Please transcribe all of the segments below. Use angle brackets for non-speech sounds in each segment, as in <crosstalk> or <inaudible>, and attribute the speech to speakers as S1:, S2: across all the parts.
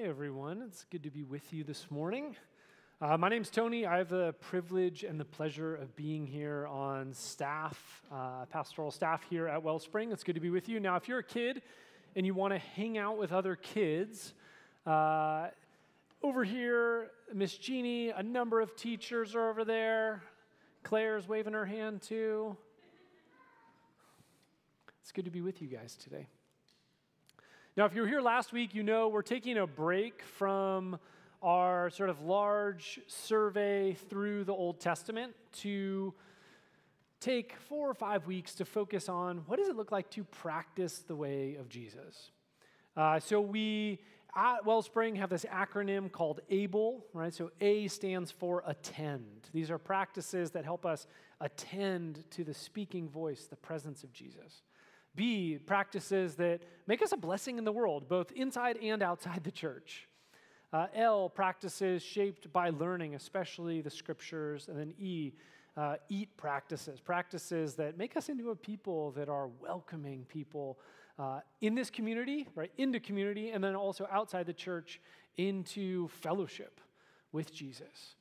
S1: Hey everyone, it's good to be with you this morning. Uh, my name's Tony. I have the privilege and the pleasure of being here on staff, uh, pastoral staff here at Wellspring. It's good to be with you. Now, if you're a kid and you want to hang out with other kids, uh, over here, Miss Jeannie, a number of teachers are over there. Claire's waving her hand too. It's good to be with you guys today. Now, if you were here last week, you know we're taking a break from our sort of large survey through the Old Testament to take four or five weeks to focus on what does it look like to practice the way of Jesus. Uh, so we at Wellspring have this acronym called ABLE, right? So A stands for attend. These are practices that help us attend to the speaking voice, the presence of Jesus. B, practices that make us a blessing in the world, both inside and outside the church. Uh, L, practices shaped by learning, especially the scriptures. And then E, uh, eat practices, practices that make us into a people that are welcoming people uh, in this community, right, into community, and then also outside the church into fellowship with Jesus.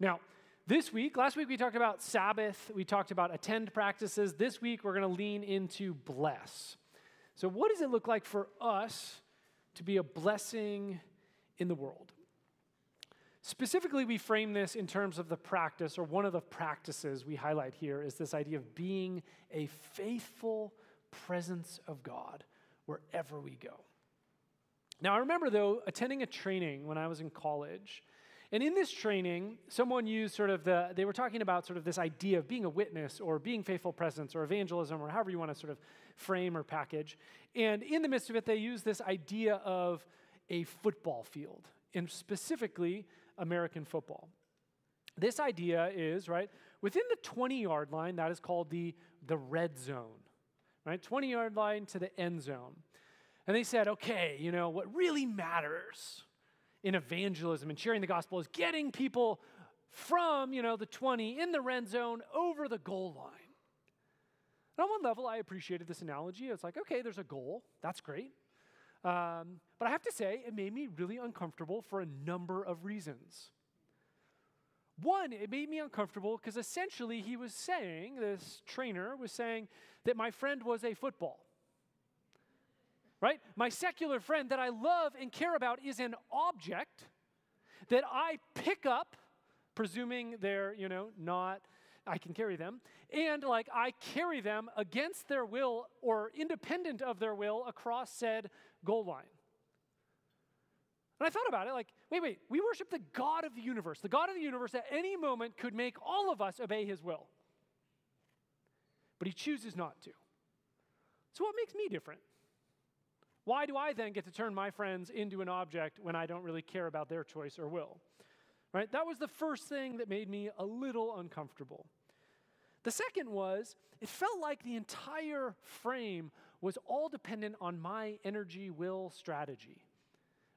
S1: Now, this week, last week we talked about Sabbath, we talked about attend practices. This week we're going to lean into bless. So, what does it look like for us to be a blessing in the world? Specifically, we frame this in terms of the practice, or one of the practices we highlight here is this idea of being a faithful presence of God wherever we go. Now, I remember, though, attending a training when I was in college and in this training, someone used sort of the, they were talking about sort of this idea of being a witness or being faithful presence or evangelism or however you want to sort of frame or package. And in the midst of it, they used this idea of a football field, and specifically American football. This idea is, right, within the 20 yard line, that is called the, the red zone, right? 20 yard line to the end zone. And they said, okay, you know, what really matters in evangelism and sharing the gospel is getting people from, you know, the 20 in the red zone over the goal line. And on one level, I appreciated this analogy. It's like, okay, there's a goal. That's great. Um, but I have to say, it made me really uncomfortable for a number of reasons. One, it made me uncomfortable because essentially he was saying, this trainer was saying, that my friend was a football right? My secular friend that I love and care about is an object that I pick up, presuming they're, you know, not, I can carry them, and like I carry them against their will or independent of their will across said goal line. And I thought about it like, wait, wait, we worship the God of the universe. The God of the universe at any moment could make all of us obey his will. But he chooses not to. So, what makes me different? Why do I then get to turn my friends into an object when I don't really care about their choice or will? Right? That was the first thing that made me a little uncomfortable. The second was, it felt like the entire frame was all dependent on my energy, will, strategy.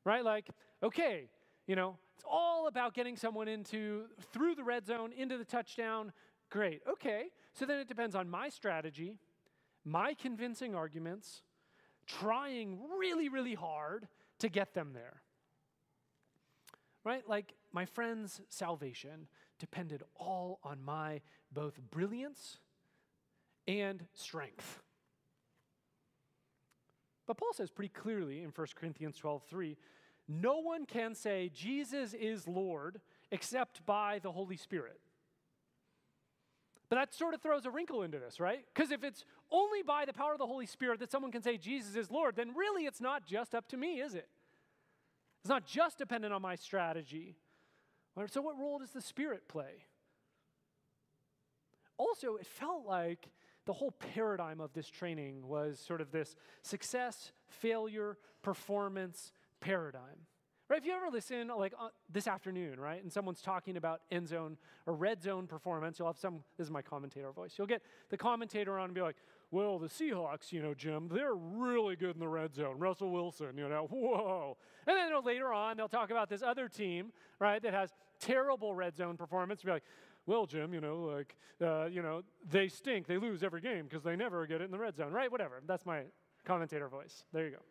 S1: Right? Like, okay, you know, it's all about getting someone into through the red zone into the touchdown. Great. Okay. So then it depends on my strategy, my convincing arguments, trying really, really hard to get them there. Right? Like my friend's salvation depended all on my both brilliance and strength. But Paul says pretty clearly in 1 Corinthians 12 3, no one can say Jesus is Lord except by the Holy Spirit. But that sort of throws a wrinkle into this, right? Because if it's only by the power of the Holy Spirit that someone can say Jesus is Lord, then really it's not just up to me, is it? It's not just dependent on my strategy. So, what role does the Spirit play? Also, it felt like the whole paradigm of this training was sort of this success, failure, performance paradigm. Right? If you ever listen, like uh, this afternoon, right, and someone's talking about end zone or red zone performance, you'll have some, this is my commentator voice, you'll get the commentator on and be like, well, the Seahawks, you know, Jim, they're really good in the red zone. Russell Wilson, you know, whoa. And then you know, later on, they'll talk about this other team, right, that has terrible red zone performance. Be like, well, Jim, you know, like, uh, you know, they stink. They lose every game because they never get it in the red zone, right? Whatever. That's my commentator voice. There you go.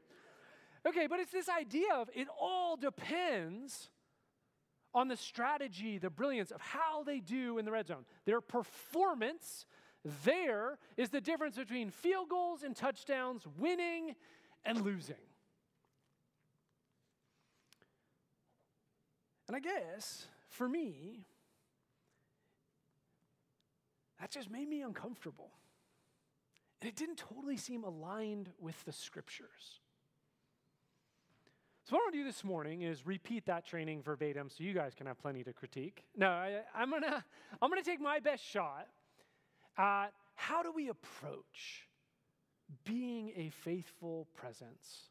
S1: Okay, but it's this idea of it all depends on the strategy, the brilliance of how they do in the red zone. Their performance there is the difference between field goals and touchdowns, winning and losing. And I guess for me, that just made me uncomfortable. And it didn't totally seem aligned with the scriptures. So, what I want to do this morning is repeat that training verbatim so you guys can have plenty to critique. No, I, am going to I'm going to take my best shot at how do we approach being a faithful presence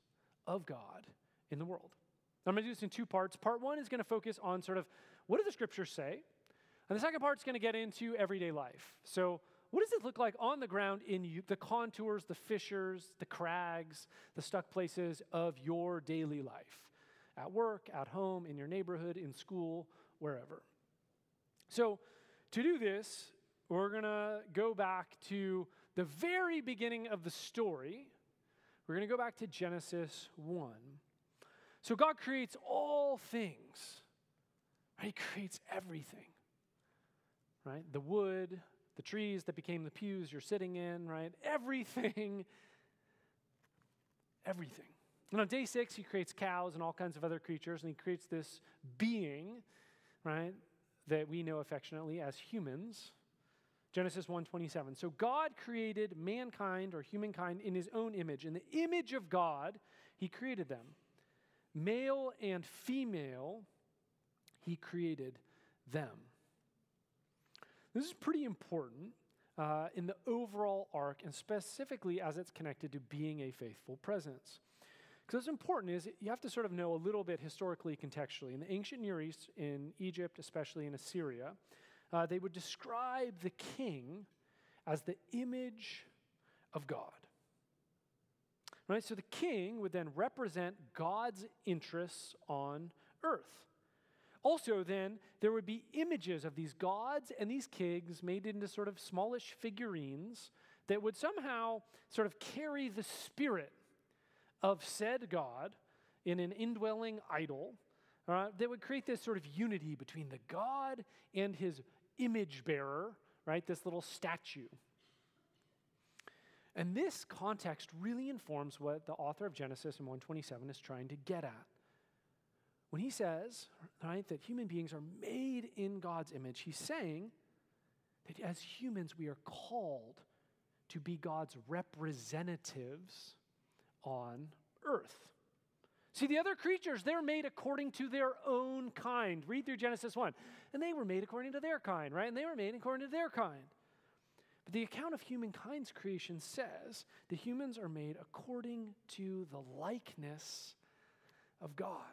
S1: of God in the world. I'm going to do this in two parts. Part one is going to focus on sort of what do the scriptures say? And the second part is going to get into everyday life. So, what does it look like on the ground in you, the contours, the fissures, the crags, the stuck places of your daily life? At work, at home, in your neighborhood, in school, wherever. So, to do this, we're going to go back to the very beginning of the story. We're going to go back to Genesis 1. So, God creates all things, right? He creates everything, right? The wood, the trees that became the pews you're sitting in, right? <laughs> Everything, everything. And on day six, he creates cows and all kinds of other creatures, and he creates this being, right, that we know affectionately as humans. Genesis 1:27. So God created mankind or humankind in his own image. In the image of God, he created them. Male and female, he created them. This is pretty important uh, in the overall arc, and specifically as it's connected to being a faithful presence. Because what's important is you have to sort of know a little bit historically, contextually. In the ancient Near East, in Egypt, especially in Assyria, uh, they would describe the king as the image of God. Right? So the king would then represent God's interests on earth. Also, then, there would be images of these gods and these kings made into sort of smallish figurines that would somehow sort of carry the spirit of said God in an indwelling idol uh, that would create this sort of unity between the God and his image bearer, right? This little statue. And this context really informs what the author of Genesis in 127 is trying to get at. When he says, right, that human beings are made in God's image, he's saying that as humans, we are called to be God's representatives on earth. See, the other creatures, they're made according to their own kind. Read through Genesis 1. And they were made according to their kind, right? And they were made according to their kind. But the account of humankind's creation says that humans are made according to the likeness of God.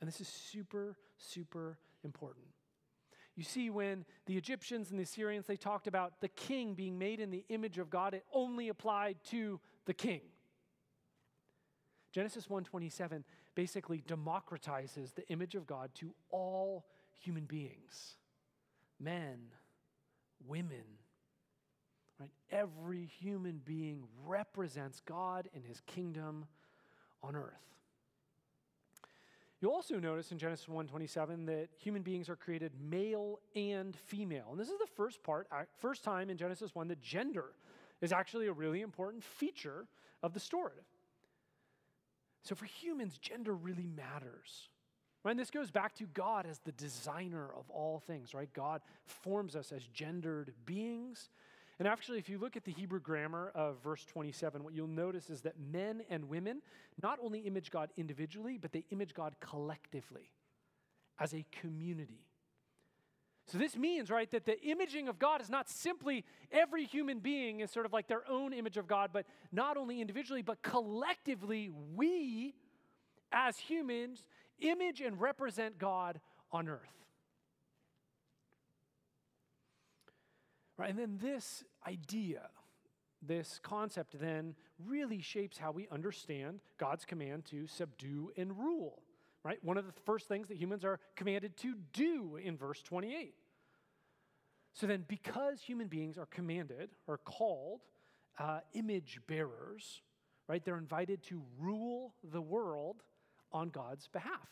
S1: And this is super, super important. You see, when the Egyptians and the Assyrians, they talked about the king being made in the image of God, it only applied to the king. Genesis 1:27 basically democratizes the image of God to all human beings. Men, women, right? Every human being represents God and his kingdom on earth. You'll also notice in Genesis 1:27 that human beings are created male and female. And this is the first part, uh, first time in Genesis 1 that gender is actually a really important feature of the story. So for humans, gender really matters. Right? And this goes back to God as the designer of all things, right? God forms us as gendered beings. And actually, if you look at the Hebrew grammar of verse 27, what you'll notice is that men and women not only image God individually, but they image God collectively as a community. So this means, right, that the imaging of God is not simply every human being is sort of like their own image of God, but not only individually, but collectively, we as humans image and represent God on earth. Right? And then this idea, this concept then really shapes how we understand God's command to subdue and rule. Right? One of the first things that humans are commanded to do in verse 28. So then, because human beings are commanded or called uh, image bearers, right? They're invited to rule the world on God's behalf,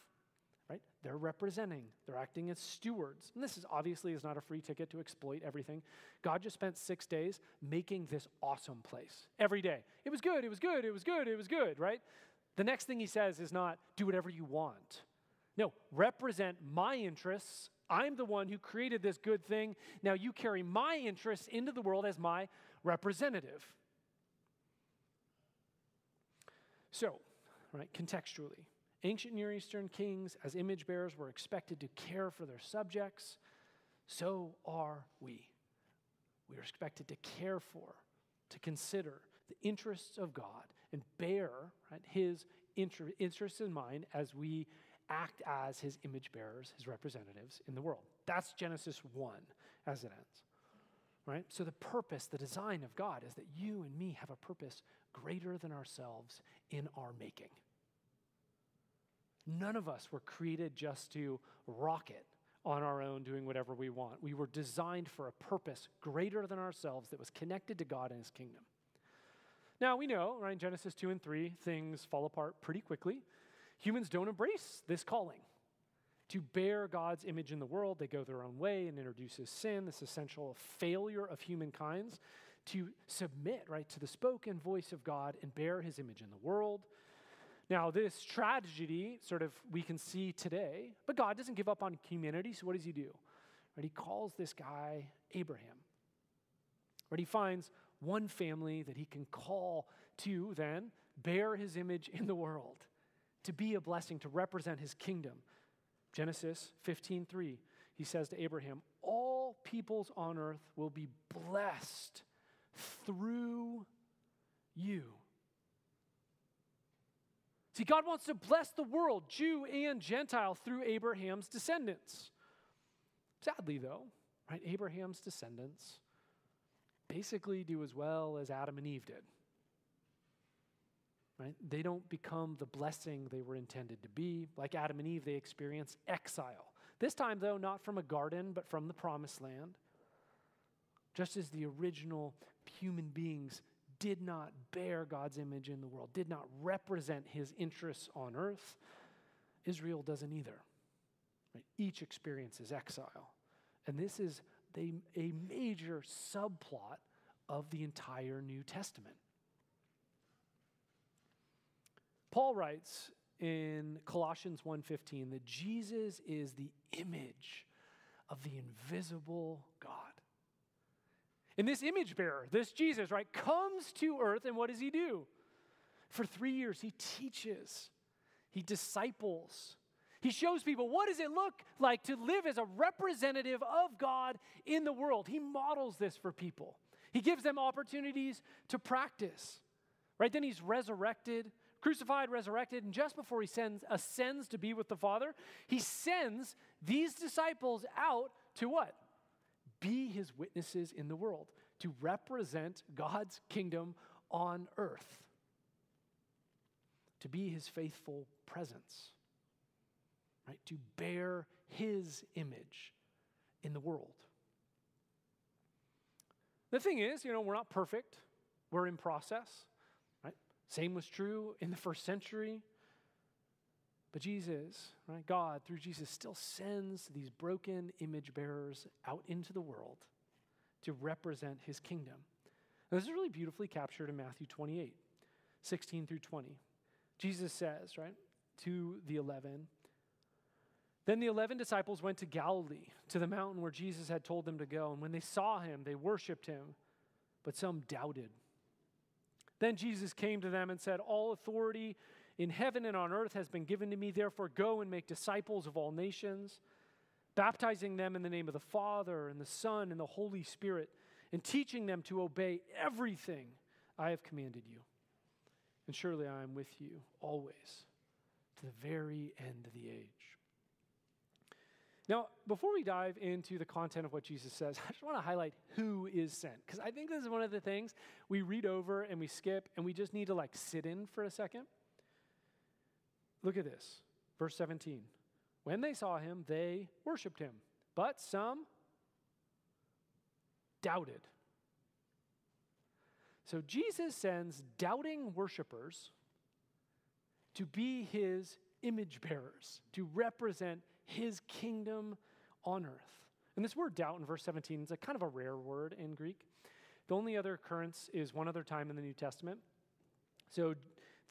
S1: right? They're representing, they're acting as stewards. And this is obviously is not a free ticket to exploit everything. God just spent six days making this awesome place every day. It was good, it was good, it was good, it was good, right? The next thing he says is not do whatever you want. No, represent my interests. I'm the one who created this good thing. Now you carry my interests into the world as my representative. So, right, contextually, ancient Near Eastern kings, as image bearers, were expected to care for their subjects. So are we. We are expected to care for, to consider the interests of God and bear right, his inter- interests in mind as we act as his image bearers, his representatives in the world. That's Genesis 1 as it ends. Right? So, the purpose, the design of God is that you and me have a purpose greater than ourselves in our making. None of us were created just to rock it on our own, doing whatever we want. We were designed for a purpose greater than ourselves that was connected to God and His kingdom. Now, we know, right, in Genesis 2 and 3, things fall apart pretty quickly. Humans don't embrace this calling to bear God's image in the world. They go their own way and introduces sin, this essential failure of humankind's to submit, right, to the spoken voice of God and bear his image in the world. Now, this tragedy, sort of, we can see today, but God doesn't give up on humanity, so what does he do? Right, he calls this guy Abraham. Right, he finds one family that he can call to then bear his image in the world, to be a blessing, to represent his kingdom. Genesis 15:3, he says to Abraham, "All peoples on earth will be blessed through you." See, God wants to bless the world, Jew and Gentile, through Abraham's descendants. Sadly, though, right, Abraham's descendants basically do as well as Adam and Eve did. Right? They don't become the blessing they were intended to be. Like Adam and Eve, they experience exile. This time, though, not from a garden, but from the promised land. Just as the original human beings did not bear God's image in the world, did not represent his interests on earth, Israel doesn't either. Right? Each experiences exile. And this is a, a major subplot of the entire New Testament. Paul writes in Colossians 1:15 that Jesus is the image of the invisible God. And this image bearer, this Jesus, right, comes to earth and what does he do? For 3 years he teaches. He disciples. He shows people what does it look like to live as a representative of God in the world. He models this for people. He gives them opportunities to practice. Right? Then he's resurrected, crucified, resurrected, and just before he sends ascends to be with the Father, he sends these disciples out to what? Be his witnesses in the world, to represent God's kingdom on earth. To be his faithful presence right? To bear his image in the world. The thing is, you know, we're not perfect. We're in process, right? Same was true in the first century. But Jesus, right, God, through Jesus, still sends these broken image bearers out into the world to represent his kingdom. And this is really beautifully captured in Matthew 28, 16 through 20. Jesus says, right, to the 11, then the 11 disciples went to Galilee, to the mountain where Jesus had told them to go. And when they saw him, they worshiped him, but some doubted. Then Jesus came to them and said, All authority in heaven and on earth has been given to me. Therefore, go and make disciples of all nations, baptizing them in the name of the Father and the Son and the Holy Spirit, and teaching them to obey everything I have commanded you. And surely I am with you always to the very end of the age. Now, before we dive into the content of what Jesus says, <laughs> I just want to highlight who is sent. Because I think this is one of the things we read over and we skip, and we just need to like sit in for a second. Look at this, verse 17. When they saw him, they worshiped him, but some doubted. So Jesus sends doubting worshipers to be his image bearers, to represent his kingdom on earth. And this word doubt in verse 17 is a kind of a rare word in Greek. The only other occurrence is one other time in the New Testament. So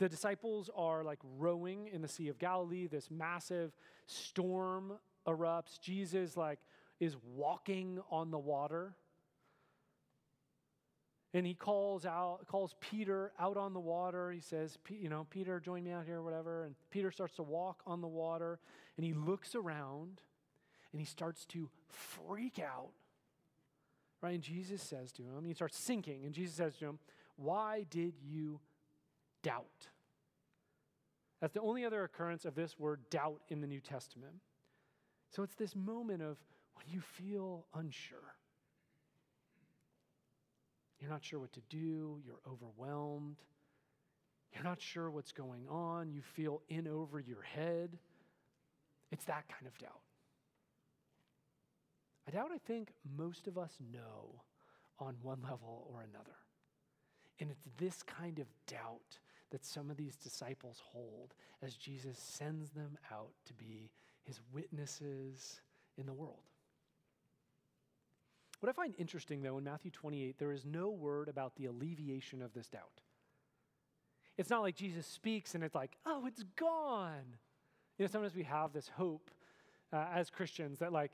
S1: the disciples are like rowing in the Sea of Galilee. This massive storm erupts. Jesus like is walking on the water. And he calls out, calls Peter out on the water. He says, you know, Peter, join me out here, whatever. And Peter starts to walk on the water, and he looks around, and he starts to freak out. Right? And Jesus says to him, he starts sinking, and Jesus says to him, Why did you doubt? That's the only other occurrence of this word doubt in the New Testament. So it's this moment of when you feel unsure. You're not sure what to do, you're overwhelmed, you're not sure what's going on, you feel in over your head. It's that kind of doubt. A doubt I think most of us know on one <laughs> level or another. And it's this kind of doubt that some of these disciples hold as Jesus sends them out to be his witnesses in the world. What I find interesting, though, in Matthew 28, there is no word about the alleviation of this doubt. It's not like Jesus speaks and it's like, oh, it's gone. You know, sometimes we have this hope uh, as Christians that, like,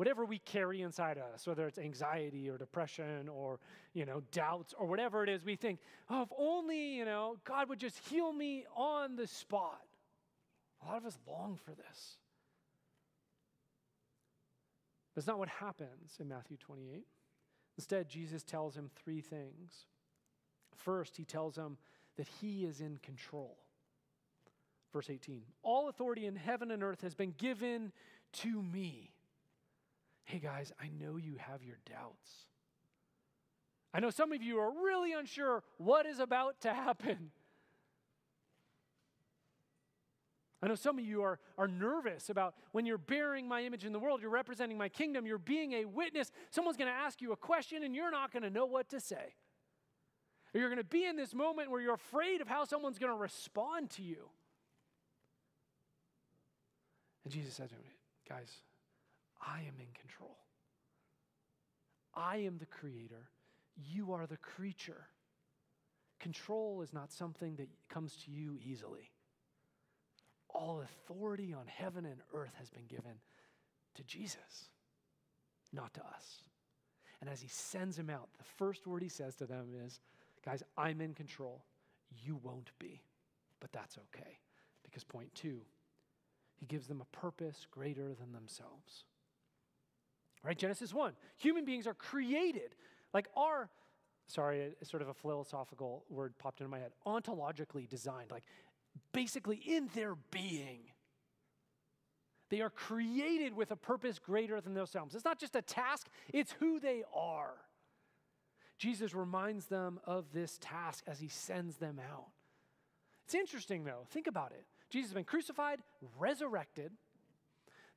S1: whatever we carry inside us, whether it's anxiety or depression or, you know, doubts or whatever it is, we think, oh, if only, you know, God would just heal me on the spot. A lot of us long for this. That's not what happens in Matthew 28. Instead, Jesus tells him three things. First, he tells him that he is in control. Verse 18 All authority in heaven and earth has been given to me. Hey guys, I know you have your doubts. I know some of you are really unsure what is about to happen. I know some of you are, are nervous about when you're bearing my image in the world, you're representing my kingdom, you're being a witness. Someone's going to ask you a question and you're not going to know what to say. Or you're going to be in this moment where you're afraid of how someone's going to respond to you. And Jesus said to him, Guys, I am in control. I am the creator. You are the creature. Control is not something that comes to you easily all authority on heaven and earth has been given to Jesus, not to us. And as he sends him out, the first word he says to them is, Guys, I'm in control. You won't be, but that's okay. Because point two, he gives them a purpose greater than themselves. Right? Genesis 1. Human beings are created like our, sorry, sort of a philosophical word popped into my head, ontologically designed. Like basically in their being. They are created with a purpose greater than themselves. It's not just a task, it's who they are. Jesus reminds them of this task as he sends them out. It's interesting, though. Think about it. Jesus has been crucified, resurrected.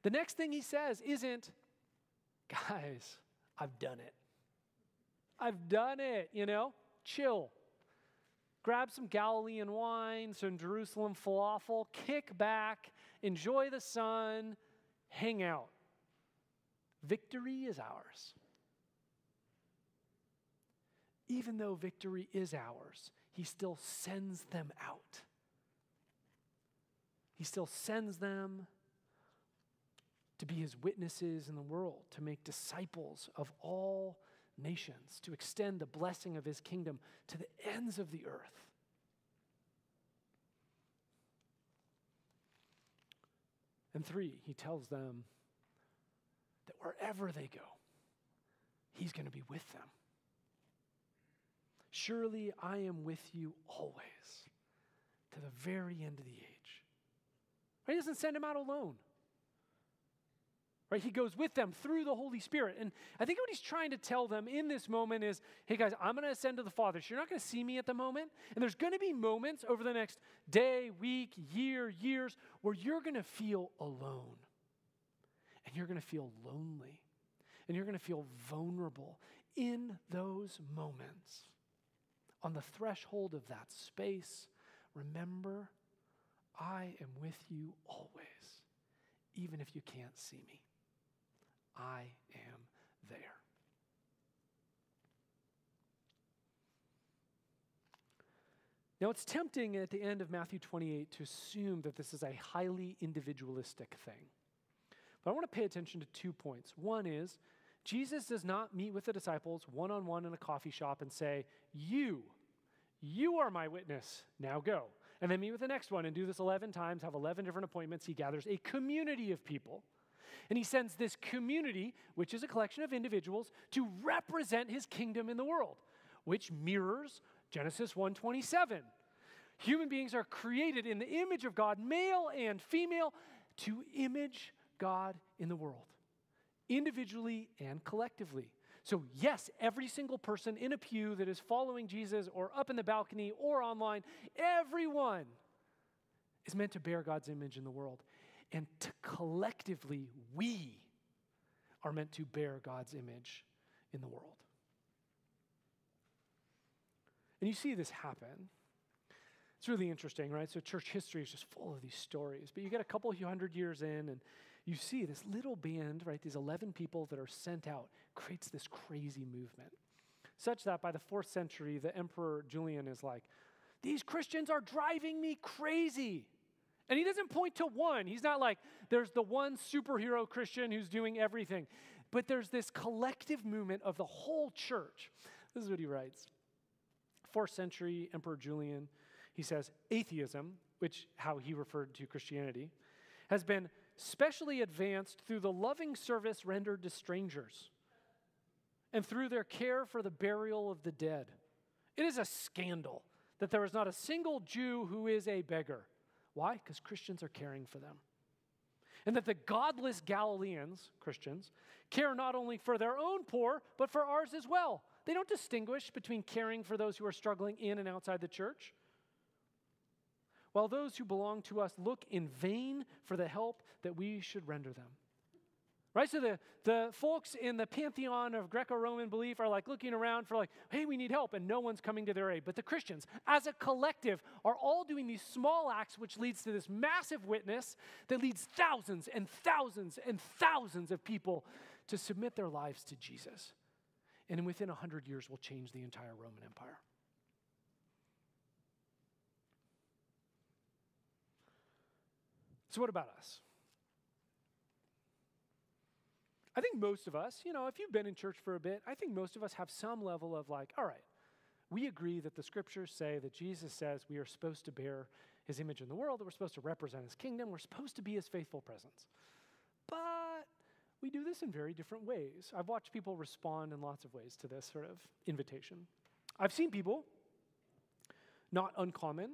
S1: The next thing he says isn't, guys, I've done it. I've done it, you know? Chill grab some Galilean wine, some Jerusalem falafel, kick back, enjoy the sun, hang out. Victory is ours. Even though victory is ours, he still sends them out. He still sends them to be his witnesses in the world, to make disciples of all nations, to extend the blessing of his kingdom to the ends of the earth. And three, he tells them that wherever they go, he's going to be with them. Surely I am with you always to the very end of the age. He doesn't send him out alone. Right? He goes with them through the Holy Spirit. And I think what he's trying to tell them in this moment is hey, guys, I'm going to ascend to the Father. So you're not going to see me at the moment. And there's going to be moments over the next day, week, year, years where you're going to feel alone. And you're going to feel lonely. And you're going to feel vulnerable in those moments. on the threshold of that space, remember, I am with you always, even if you can't see me. I am there. Now, it's tempting at the end of Matthew 28 to assume that this is a highly individualistic thing. But I want to pay attention to two points. One is, Jesus does not meet with the disciples one on one in a coffee shop and say, You, you are my witness, now go. And then meet with the next one and do this 11 times, have 11 different appointments. He gathers a community of people. And he sends this community, which is a collection of individuals, to represent his kingdom in the world, which mirrors Genesis 1:27. Human beings are created in the image of God, male and female, to image God in the world, individually and collectively. So, yes, every single person in a pew that is following Jesus or up in the balcony or online, everyone is meant to bear God's image in the world. And to collectively, we are meant to bear God's image in the world. And you see this happen. It's really interesting, right? So, church history is just full of these stories. But you get a couple hundred years in, and you see this little band, right, these 11 people that are sent out, creates this crazy movement. Such that by the fourth century, the Emperor Julian is like, These Christians are driving me crazy. And he doesn't point to one. He's not like, there's the one superhero Christian who's doing everything. But there's this collective movement of the whole church. This is what he writes. Fourth century Emperor Julian, he says, atheism, which how he referred to Christianity, has been specially advanced through the loving service rendered to strangers and through their care for the burial of the dead. It is a scandal that there is not a single Jew who is a beggar. Why? Because Christians are caring for them. And that the godless Galileans, Christians, care not only for their own poor, but for ours as well. They don't distinguish between caring for those who are struggling in and outside the church while those who belong to us look in vain for the help that we should render them. Right? So the, the folks in the pantheon of Greco Roman belief are like looking around for, like, hey, we need help, and no one's coming to their aid. But the Christians, as a collective, are all doing these small acts, which leads to this massive witness that leads thousands and thousands and thousands of people to submit their lives to Jesus. And within 100 years, will change the entire Roman Empire. So, what about us? I think most of us, you know, if you've been in church for a bit, I think most of us have some level of like, all right, we agree that the scriptures say that Jesus says we are supposed to bear his image in the world, that we're supposed to represent his kingdom, we're supposed to be his faithful presence. But we do this in very different ways. I've watched people respond in lots of ways to this sort of invitation. I've seen people, not uncommon,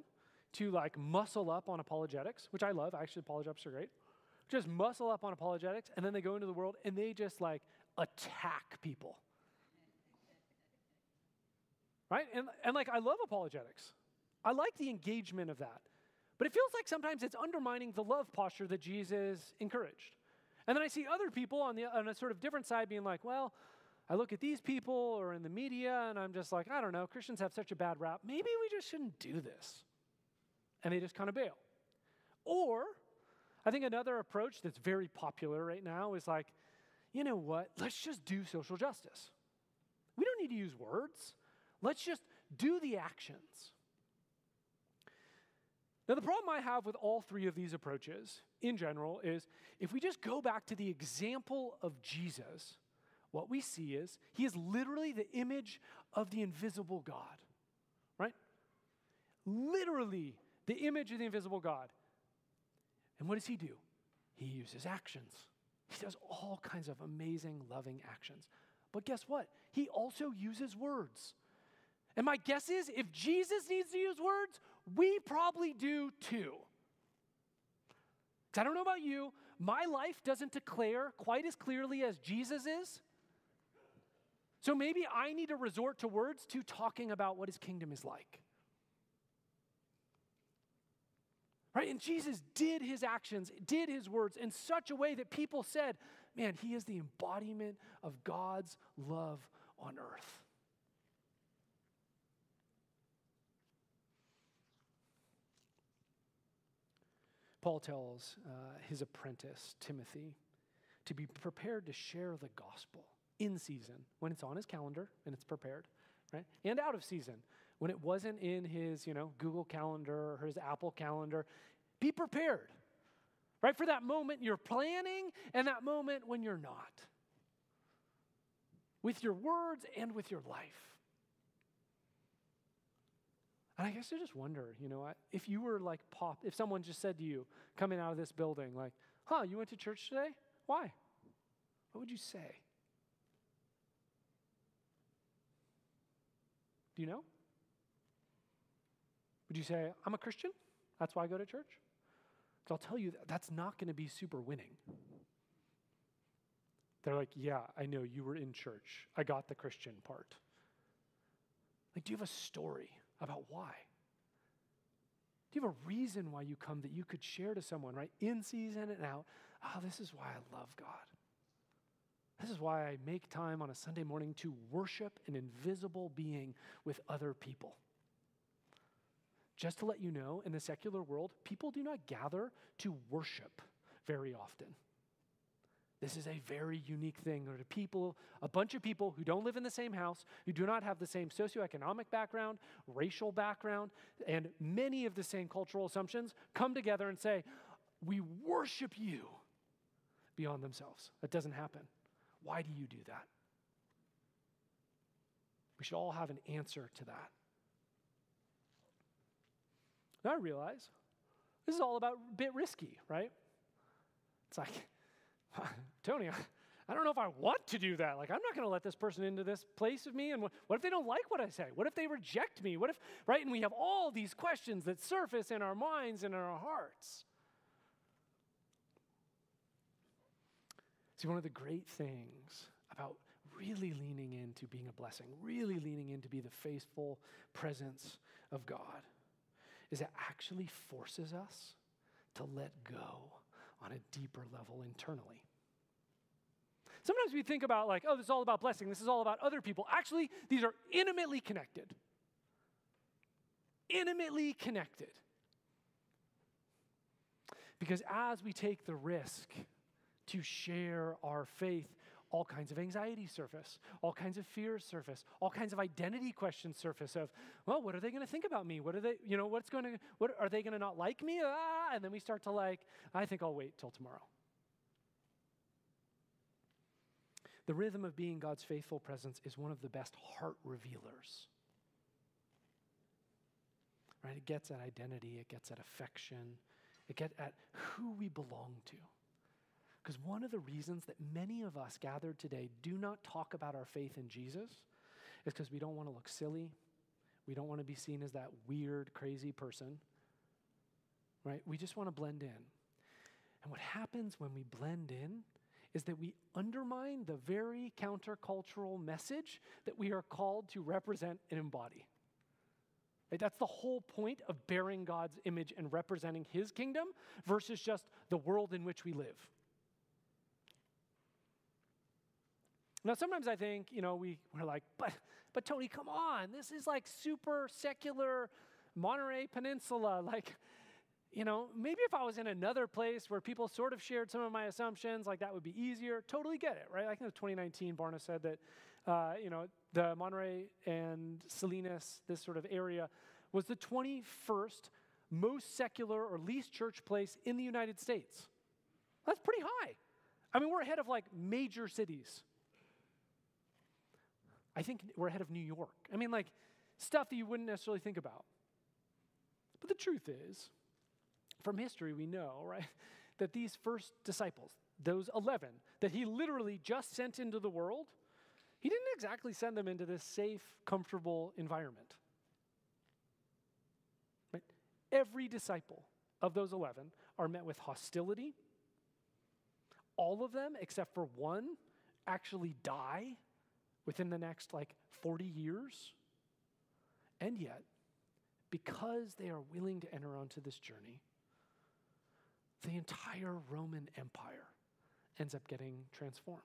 S1: to like muscle up on apologetics, which I love. Actually, apologetics are great. Just muscle up on apologetics, and then they go into the world and they just like attack people. Right? And, and like, I love apologetics. I like the engagement of that. But it feels like sometimes it's undermining the love posture that Jesus encouraged. And then I see other people on, the, on a sort of different side being like, well, I look at these people or in the media and I'm just like, I don't know, Christians have such a bad rap. Maybe we just shouldn't do this and they just kind of bail. Or, I think another approach that's very popular right now is like, you know what? Let's just do social justice. We don't need to use words. Let's just do the actions. Now, the problem I have with all three of these approaches in general is if we just go back to the example of Jesus, what we see is he is literally the image of the invisible God, right? Literally the image of the invisible God. And what does he do? He uses actions. He does all kinds of amazing, loving actions. But guess what? He also uses words. And my guess is if Jesus needs to use words, we probably do too. I don't know about you, my life doesn't declare quite as clearly as Jesus is. So maybe I need to resort to words to talking about what his kingdom is like. Right? And Jesus did his actions, did his words in such a way that people said, man, he is the embodiment of God's love on earth. Paul tells uh, his apprentice, Timothy, to be prepared to share the gospel in season when it's on his calendar and it's prepared, right? And out of season when it wasn't in his, you know, Google Calendar or his Apple Calendar. Be prepared, right? For that moment you're planning and that moment when you're not. With your words and with your life. And I guess I just wonder, you know, if you were like pop, if someone just said to you coming out of this building, like, huh, you went to church today? Why? What would you say? Do you know? Would you say, I'm a Christian? That's why I go to church? Because I'll tell you, that that's not going to be super winning. They're like, yeah, I know you were in church. I got the Christian part. Like, do you have a story about why? Do you have a reason why you come that you could share to someone, right? In season and out. Oh, this is why I love God. This is why I make time on a Sunday morning to worship an invisible being with other people. Just to let you know, in the secular world, people do not gather to worship very often. This is a very unique thing. There are people, a bunch of people who don't live in the same house, who do not have the same socioeconomic background, racial background, and many of the same cultural assumptions come together and say, We worship you beyond themselves. That doesn't happen. Why do you do that? We should all have an answer to that. Now I realize this is all about a bit risky, right? It's like, <laughs> Tony, I don't know if I want to do that. Like, I'm not going to let this person into this place of me. And what, what, if they don't like what I say? What if they reject me? What if, right? And we have all these questions that surface in our minds and in our hearts. See, one of the great things about really leaning into being a blessing, really leaning into be the faithful presence of God is it actually forces us to let go on a deeper level internally. Sometimes we think about, like, oh, this is all about blessing, this is all about other people. Actually, these are intimately connected. Intimately connected. Because as we take the risk to share our faith all kinds of anxiety surface, all kinds of fears surface, all kinds of identity questions surface of, well, what are they going to think about me? What are they, you know, what's going to, what are they going to not like me? Ah, and then we start to like, I think I'll wait till tomorrow. The rhythm of being God's faithful presence is one of the best heart revealers. Right? It gets at identity, it gets at affection, it gets at who we belong to. Because one of the reasons that many of us gathered today do not talk about our faith in Jesus is because we don't want to look silly. We don't want to be seen as that weird, crazy person. Right? We just want to blend in. And what happens when we blend in is that we undermine the very countercultural message that we are called to represent and embody. Right? That's the whole point of bearing God's image and representing his kingdom versus just the world in which we live. Now, sometimes I think, you know, we, we're like, but, but Tony, come on. This is like super secular Monterey Peninsula. <laughs> Like, you know, maybe if I was in another place where people sort of shared some of my assumptions, like that would be easier. Totally get it, right? I think in 2019, Barna said that, uh, you know, the Monterey and Salinas, this sort of area, was the 21st most secular or least church place in the United States. That's pretty high. I mean, we're ahead of like major cities. I think we're ahead of New York. I mean, like stuff that you wouldn't necessarily think about. But the truth is, from history, we know, <laughs> right, that these first disciples, those 11 that he literally just sent into the world, he didn't exactly send them into this safe, comfortable environment. Right? Every disciple of those 11 are met with hostility. All of them, except for one, actually die within the next like 40 years. And yet, because they are willing to enter onto this journey, the entire Roman Empire ends up getting transformed.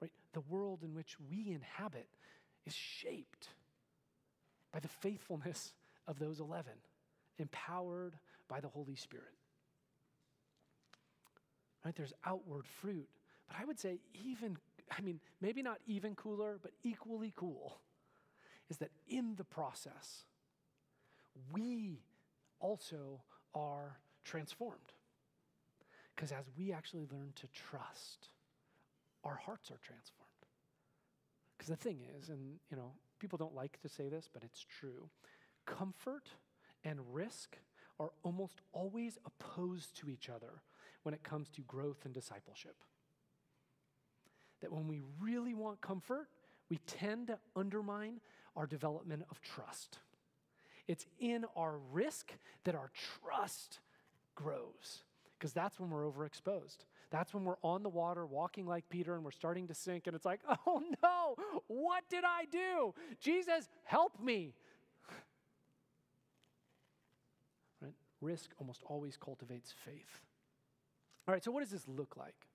S1: Right? The world in which we inhabit is shaped by the faithfulness of those 11, empowered by the Holy Spirit. right? There's outward fruit. But I would say, even, I mean, maybe not even cooler, but equally cool, is that in the process, we also are transformed. Because as we actually learn to trust, our hearts are transformed. Because the thing is, and you know, people don't like to say this, but it's true comfort and risk are almost always opposed to each other when it comes to growth and discipleship. That when we really want comfort, we tend to undermine our development of trust. It's in our risk that our trust grows because that's when we're overexposed. That's when we're on the water walking like Peter and we're starting to sink, and it's like, <laughs> oh no, what did I do? Jesus, help me. right? Risk almost always cultivates faith. All right, so what does this look like?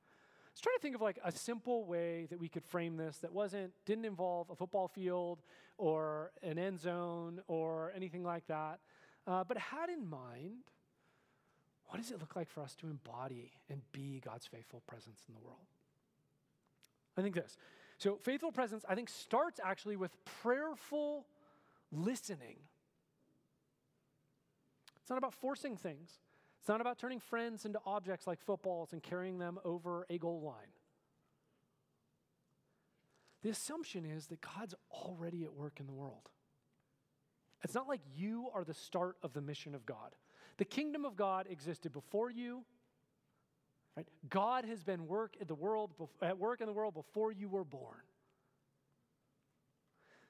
S1: Let's try to think of like a simple way that we could frame this that wasn't didn't involve a football field or an end zone or anything like that, uh, but had in mind what does it look like for us to embody and be God's faithful presence in the world? I think this. So, faithful presence, I think, starts actually with prayerful listening. It's not about forcing things, it's not about turning friends into objects like footballs and carrying them over a goal line. The assumption is that God's already at work in the world. It's not like you are the start of the mission of God. The kingdom of God existed before you. Right? God has been work at the world at work in the world before you were born.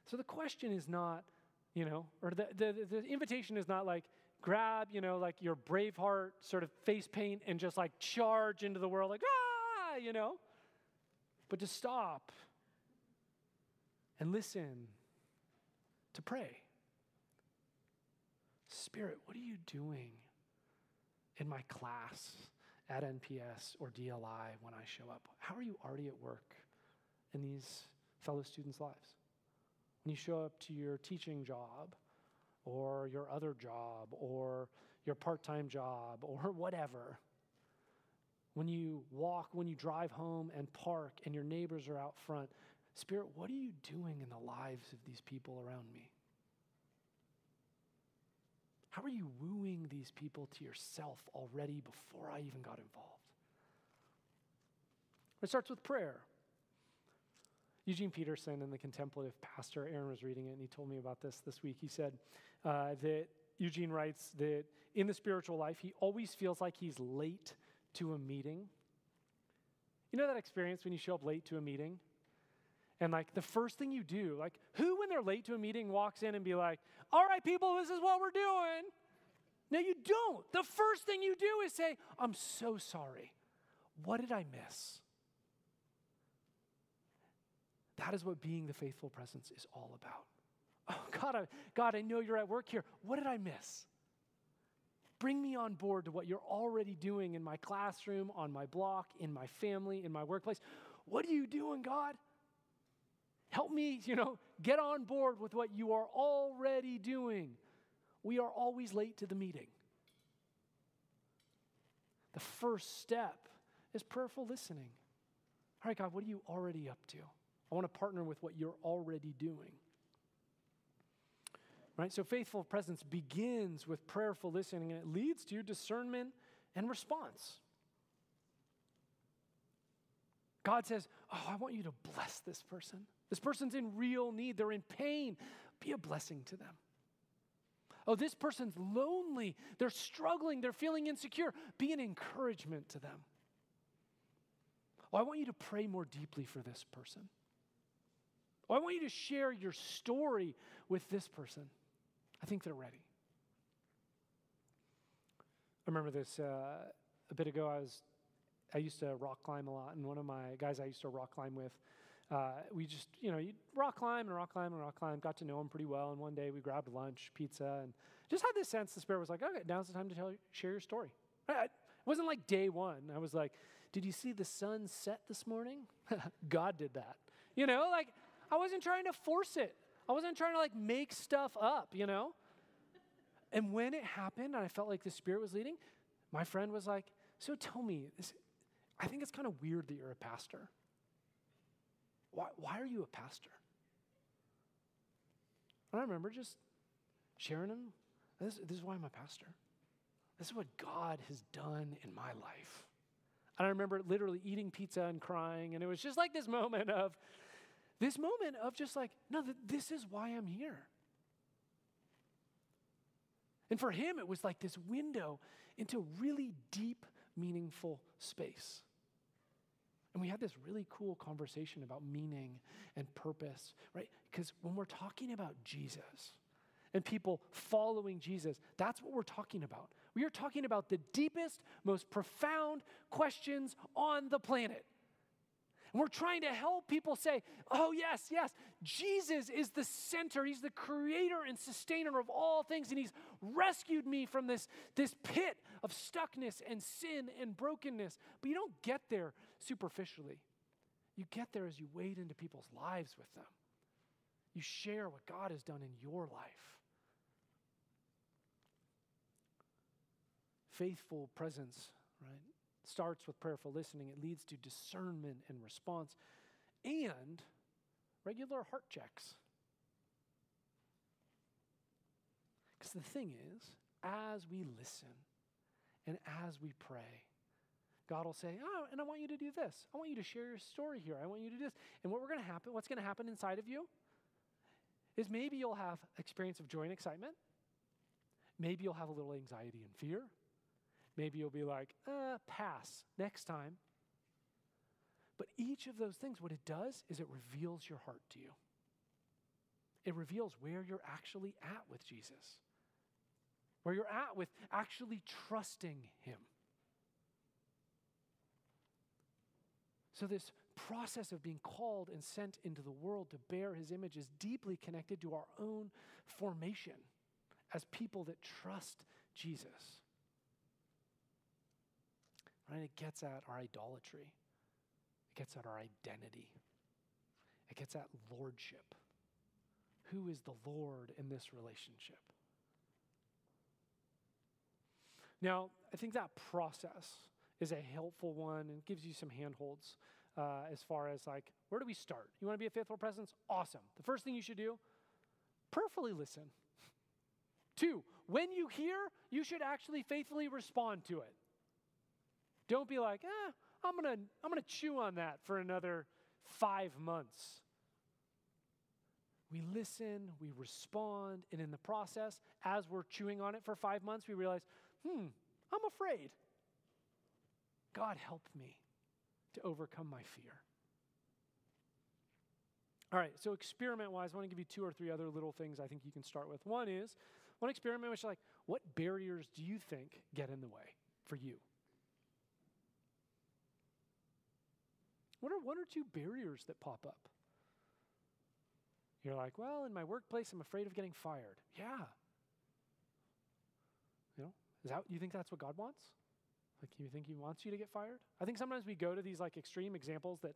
S1: So the question is not, you know, or the, the, the invitation is not like grab, you know, like your Braveheart sort of face paint and just like charge into the world, like, ah, you know, but to stop and listen, to pray. Spirit, what are you doing in my class at NPS or DLI when I show up? How are you already at work in these fellow students' lives? When you show up to your teaching job or your other job or your part time job <laughs> or whatever, when you walk, when you drive home and park and your neighbors are out front, Spirit, what are you doing in the lives of these people around me? How are you wooing these people to yourself already before I even got involved? It starts with prayer. Eugene Peterson and the contemplative pastor, Aaron was reading it, and he told me about this this week. He said uh, that Eugene writes that in the spiritual life, he always feels like he's late to a meeting. You know that experience when you show up late to a meeting? And like the first thing you do, like who when they're late to a meeting walks in and be like, all right, people, this is what we're doing. No, you don't. The first thing you do is say, I'm so sorry. What did I miss? That is what being the faithful presence is all about. Oh, God, I, God, I know you're at work here. What did I miss? Bring me on board to what you're already doing in my classroom, on my block, in my family, in my workplace. What are you doing, God? Help me, you know, get on board with what you are already doing. We are always late to the meeting. The first step is prayerful listening. All right, God, what are you already up to? I want to partner with what you're already doing. Right? So faithful presence begins with prayerful listening and it leads to your discernment and response. God says, Oh, I want you to bless this person. This person's in real need, they're in pain. Be a blessing to them. Oh, this person's lonely, they're struggling, they're feeling insecure. Be an encouragement to them. Oh, I want you to pray more deeply for this person. Oh, I want you to share your story with this person. I think they're ready. I remember this uh, a bit ago. I was I used to rock climb a lot, and one of my guys I used to rock climb with uh, we just, you know, you rock climb and rock climb and rock climb, got to know him pretty well. And one day we grabbed lunch, pizza, and just had this sense the Spirit was like, okay, now's the time to tell, share your story. I, it wasn't like day one. I was like, did you see the sun set this morning? <laughs> God did that. You know, like I wasn't trying to force it. I wasn't trying to like make stuff up, you know? And when it happened and I felt like the Spirit was leading, my friend was like, so tell me, I think it's kind of weird that you're a pastor. Why, why are you a pastor? And I remember just sharing him. This, this is why I'm a pastor. This is what God has done in my life. And I remember literally eating pizza and crying. And it was just like this moment of, this moment of just like, no, this is why I'm here. And for him, it was like this window into really deep, meaningful space. And we had this really cool conversation about meaning and purpose, right? Because when we're talking about Jesus and people following Jesus, that's what we're talking about. We are talking about the deepest, most profound questions on the planet. We're trying to help people say, oh, yes, yes, Jesus is the center. He's the creator and sustainer of all things. And He's rescued me from this, this pit of stuckness and sin and brokenness. But you don't get there superficially. You get there as you wade into people's lives with them. You share what God has done in your life. Faithful presence, right? Starts with prayerful listening. It leads to discernment and response and regular heart checks. Because the thing is, as we listen and as we pray, God will say, Oh, and I want you to do this. I want you to share your story here. I want you to do this. And what we're going to happen, what's going to happen inside of you is maybe you'll have experience of joy and excitement. Maybe you'll have a little anxiety and fear. Maybe you'll be like, uh, pass, next time. But each of those things, what it does is it reveals your heart to you. It reveals where you're actually at with Jesus, where you're at with actually trusting Him. So, this process of being called and sent into the world to bear his image is deeply connected to our own formation as people that trust Jesus. Right? It gets at our idolatry, it gets at our identity, it gets at lordship. Who is the Lord in this relationship? Now, I think that process is a helpful one and gives you some handholds uh, as far as like, where do we start? You want to be a faithful presence? Awesome. The first thing you should do, prayerfully listen. <laughs> Two, when you hear, you should actually faithfully respond to it. Don't be like, eh, I'm gonna, I'm gonna chew on that for another five months. We listen, we respond, and in the process, as we're chewing on it for five months, we realize, hmm, I'm afraid. God, help me to overcome my fear. All right, so experiment wise, I want to give you two or three other little things I think you can start with. One is one experiment which is like, what barriers do you think get in the way for you? What are one or two barriers that pop up? You're like, well, in my workplace, I'm afraid of getting fired. Yeah. You know, is that you think that's what God wants? Like, you think he wants you to get fired? I think sometimes we go to these like extreme examples that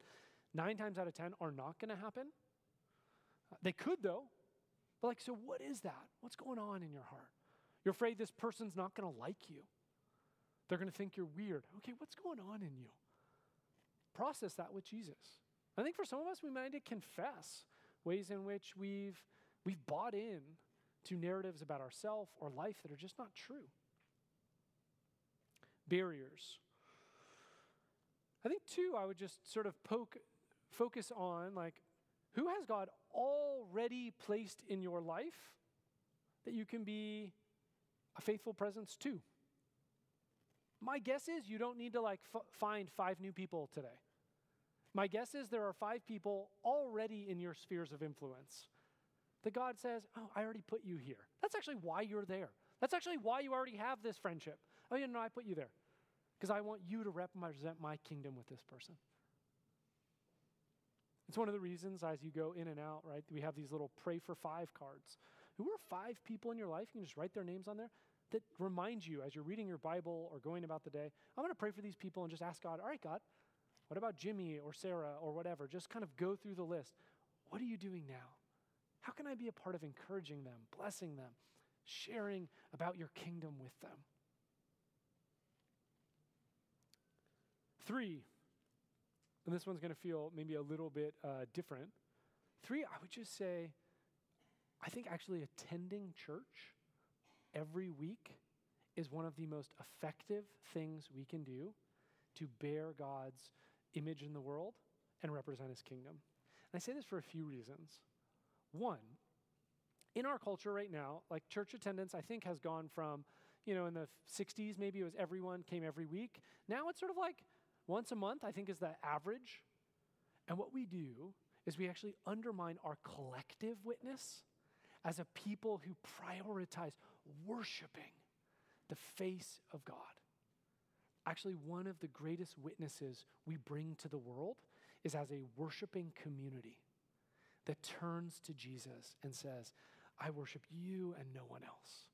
S1: nine times out of 10 are not going to happen. They could, though. But, like, so what is that? What's going on in your heart? You're afraid this person's not going to like you. They're going to think you're weird. Okay, what's going on in you? Process that with Jesus. I think for some of us, we might need to confess ways in which we've, we've bought in to narratives about ourselves or life that are just not true barriers. I think, too, I would just sort of poke, focus on like, who has God already placed in your life that you can be a faithful presence to? My guess is you don't need to like f- find five new people today. My guess is there are five people already in your spheres of influence that God says, Oh, I already put you here. That's actually why you're there. That's actually why you already have this friendship. Oh, yeah, no, I put you there. Because I want you to represent my kingdom with this person. It's one of the reasons as you go in and out, right? We have these little pray for five cards. Who are five people in your life? You can just write their names on there that remind you as you're reading your Bible or going about the day, I'm going to pray for these people and just ask God, all right, God, what about Jimmy or Sarah or whatever? Just kind of go through the list. What are you doing now? How can I be a part of encouraging them, blessing them, sharing about your kingdom with them? Three, and this one's going to feel maybe a little bit uh, different. Three, I would just say, I think actually attending church every week is one of the most effective things we can do to bear God's image in the world and represent his kingdom. And I say this for a few reasons. One, in our culture right now, like church attendance, I think has gone from, you know, in the 60s, maybe it was everyone came every week. Now it's sort of like once a month, I think is the average. And what we do is we actually undermine our collective witness as a people who prioritize worshiping the face of God. Actually, one of the greatest witnesses we bring to the world is as a worshiping community that turns to Jesus and says, I worship you and no one else.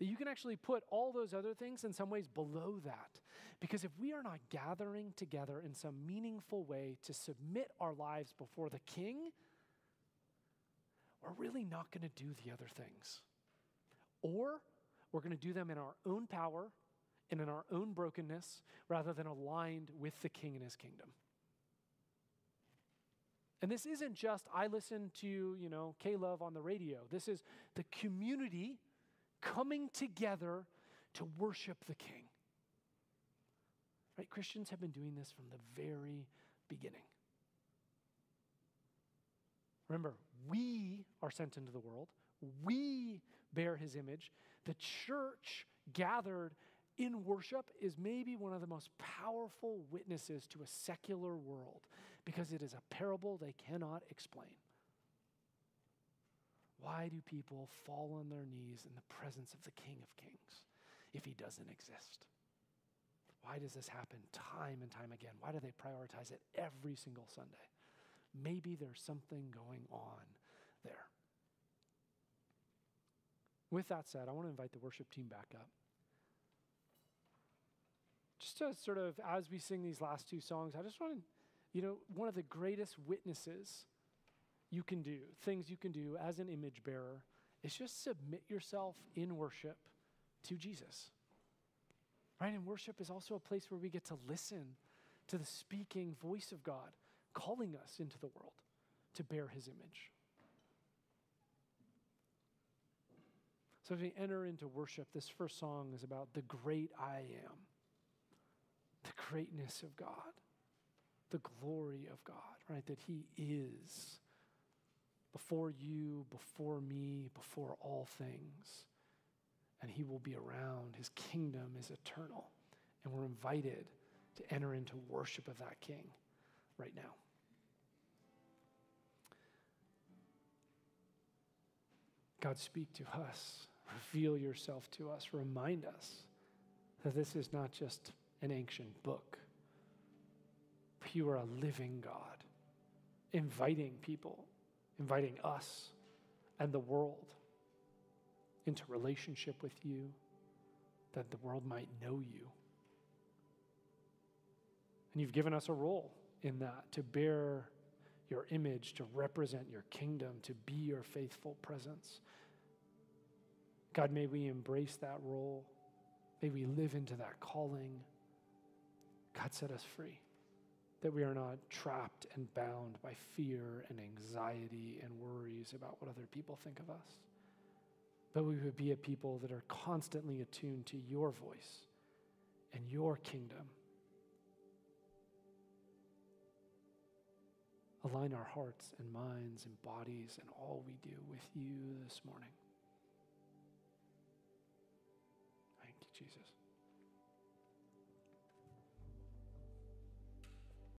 S1: That you can actually put all those other things in some ways below that. Because if we are not gathering together in some meaningful way to submit our lives before the King, we're really not going to do the other things. Or we're going to do them in our own power and in our own brokenness rather than aligned with the King and his kingdom. And this isn't just I listen to, you know, K-Love on the radio. This is the community coming together to worship the King. Right? Christians have been doing this from the very beginning. Remember, we are sent into the world. We bear his image. The church gathered in worship is maybe one of the most powerful witnesses to a secular world because it is a parable they cannot explain. Why do people fall on their knees in the presence of the King of Kings if he doesn't exist? Why does this happen time and time again? Why do they prioritize it every single Sunday? Maybe there's something going on there. With that said, I want to invite the worship team back up. Just to sort of, as we sing these last two songs, I just want to, you know, one of the greatest witnesses you can do, things you can do as an image bearer, is just submit yourself in worship to Jesus. Right? And worship is also a place where we get to listen to the speaking voice of God calling us into the world to bear his image. So, as we enter into worship, this first song is about the great I am, the greatness of God, the glory of God, right? That he is before you, before me, before all things. And he will be around. His kingdom is eternal. And we're invited to enter into worship of that king right now. God, speak to us. Reveal yourself to us. Remind us that this is not just an ancient book, you are a living God, inviting people, inviting us and the world into relationship with you, that the world might know you. And you've given us a role in that to bear your image, to represent your kingdom, to be your faithful presence. God, may we embrace that role. May we live into that calling. God, set us free. That we are not trapped and bound by fear and anxiety and worries about what other people think of us. But we would be a people that are constantly attuned to your voice and your kingdom. Align our hearts and minds and bodies and all we do with you this morning.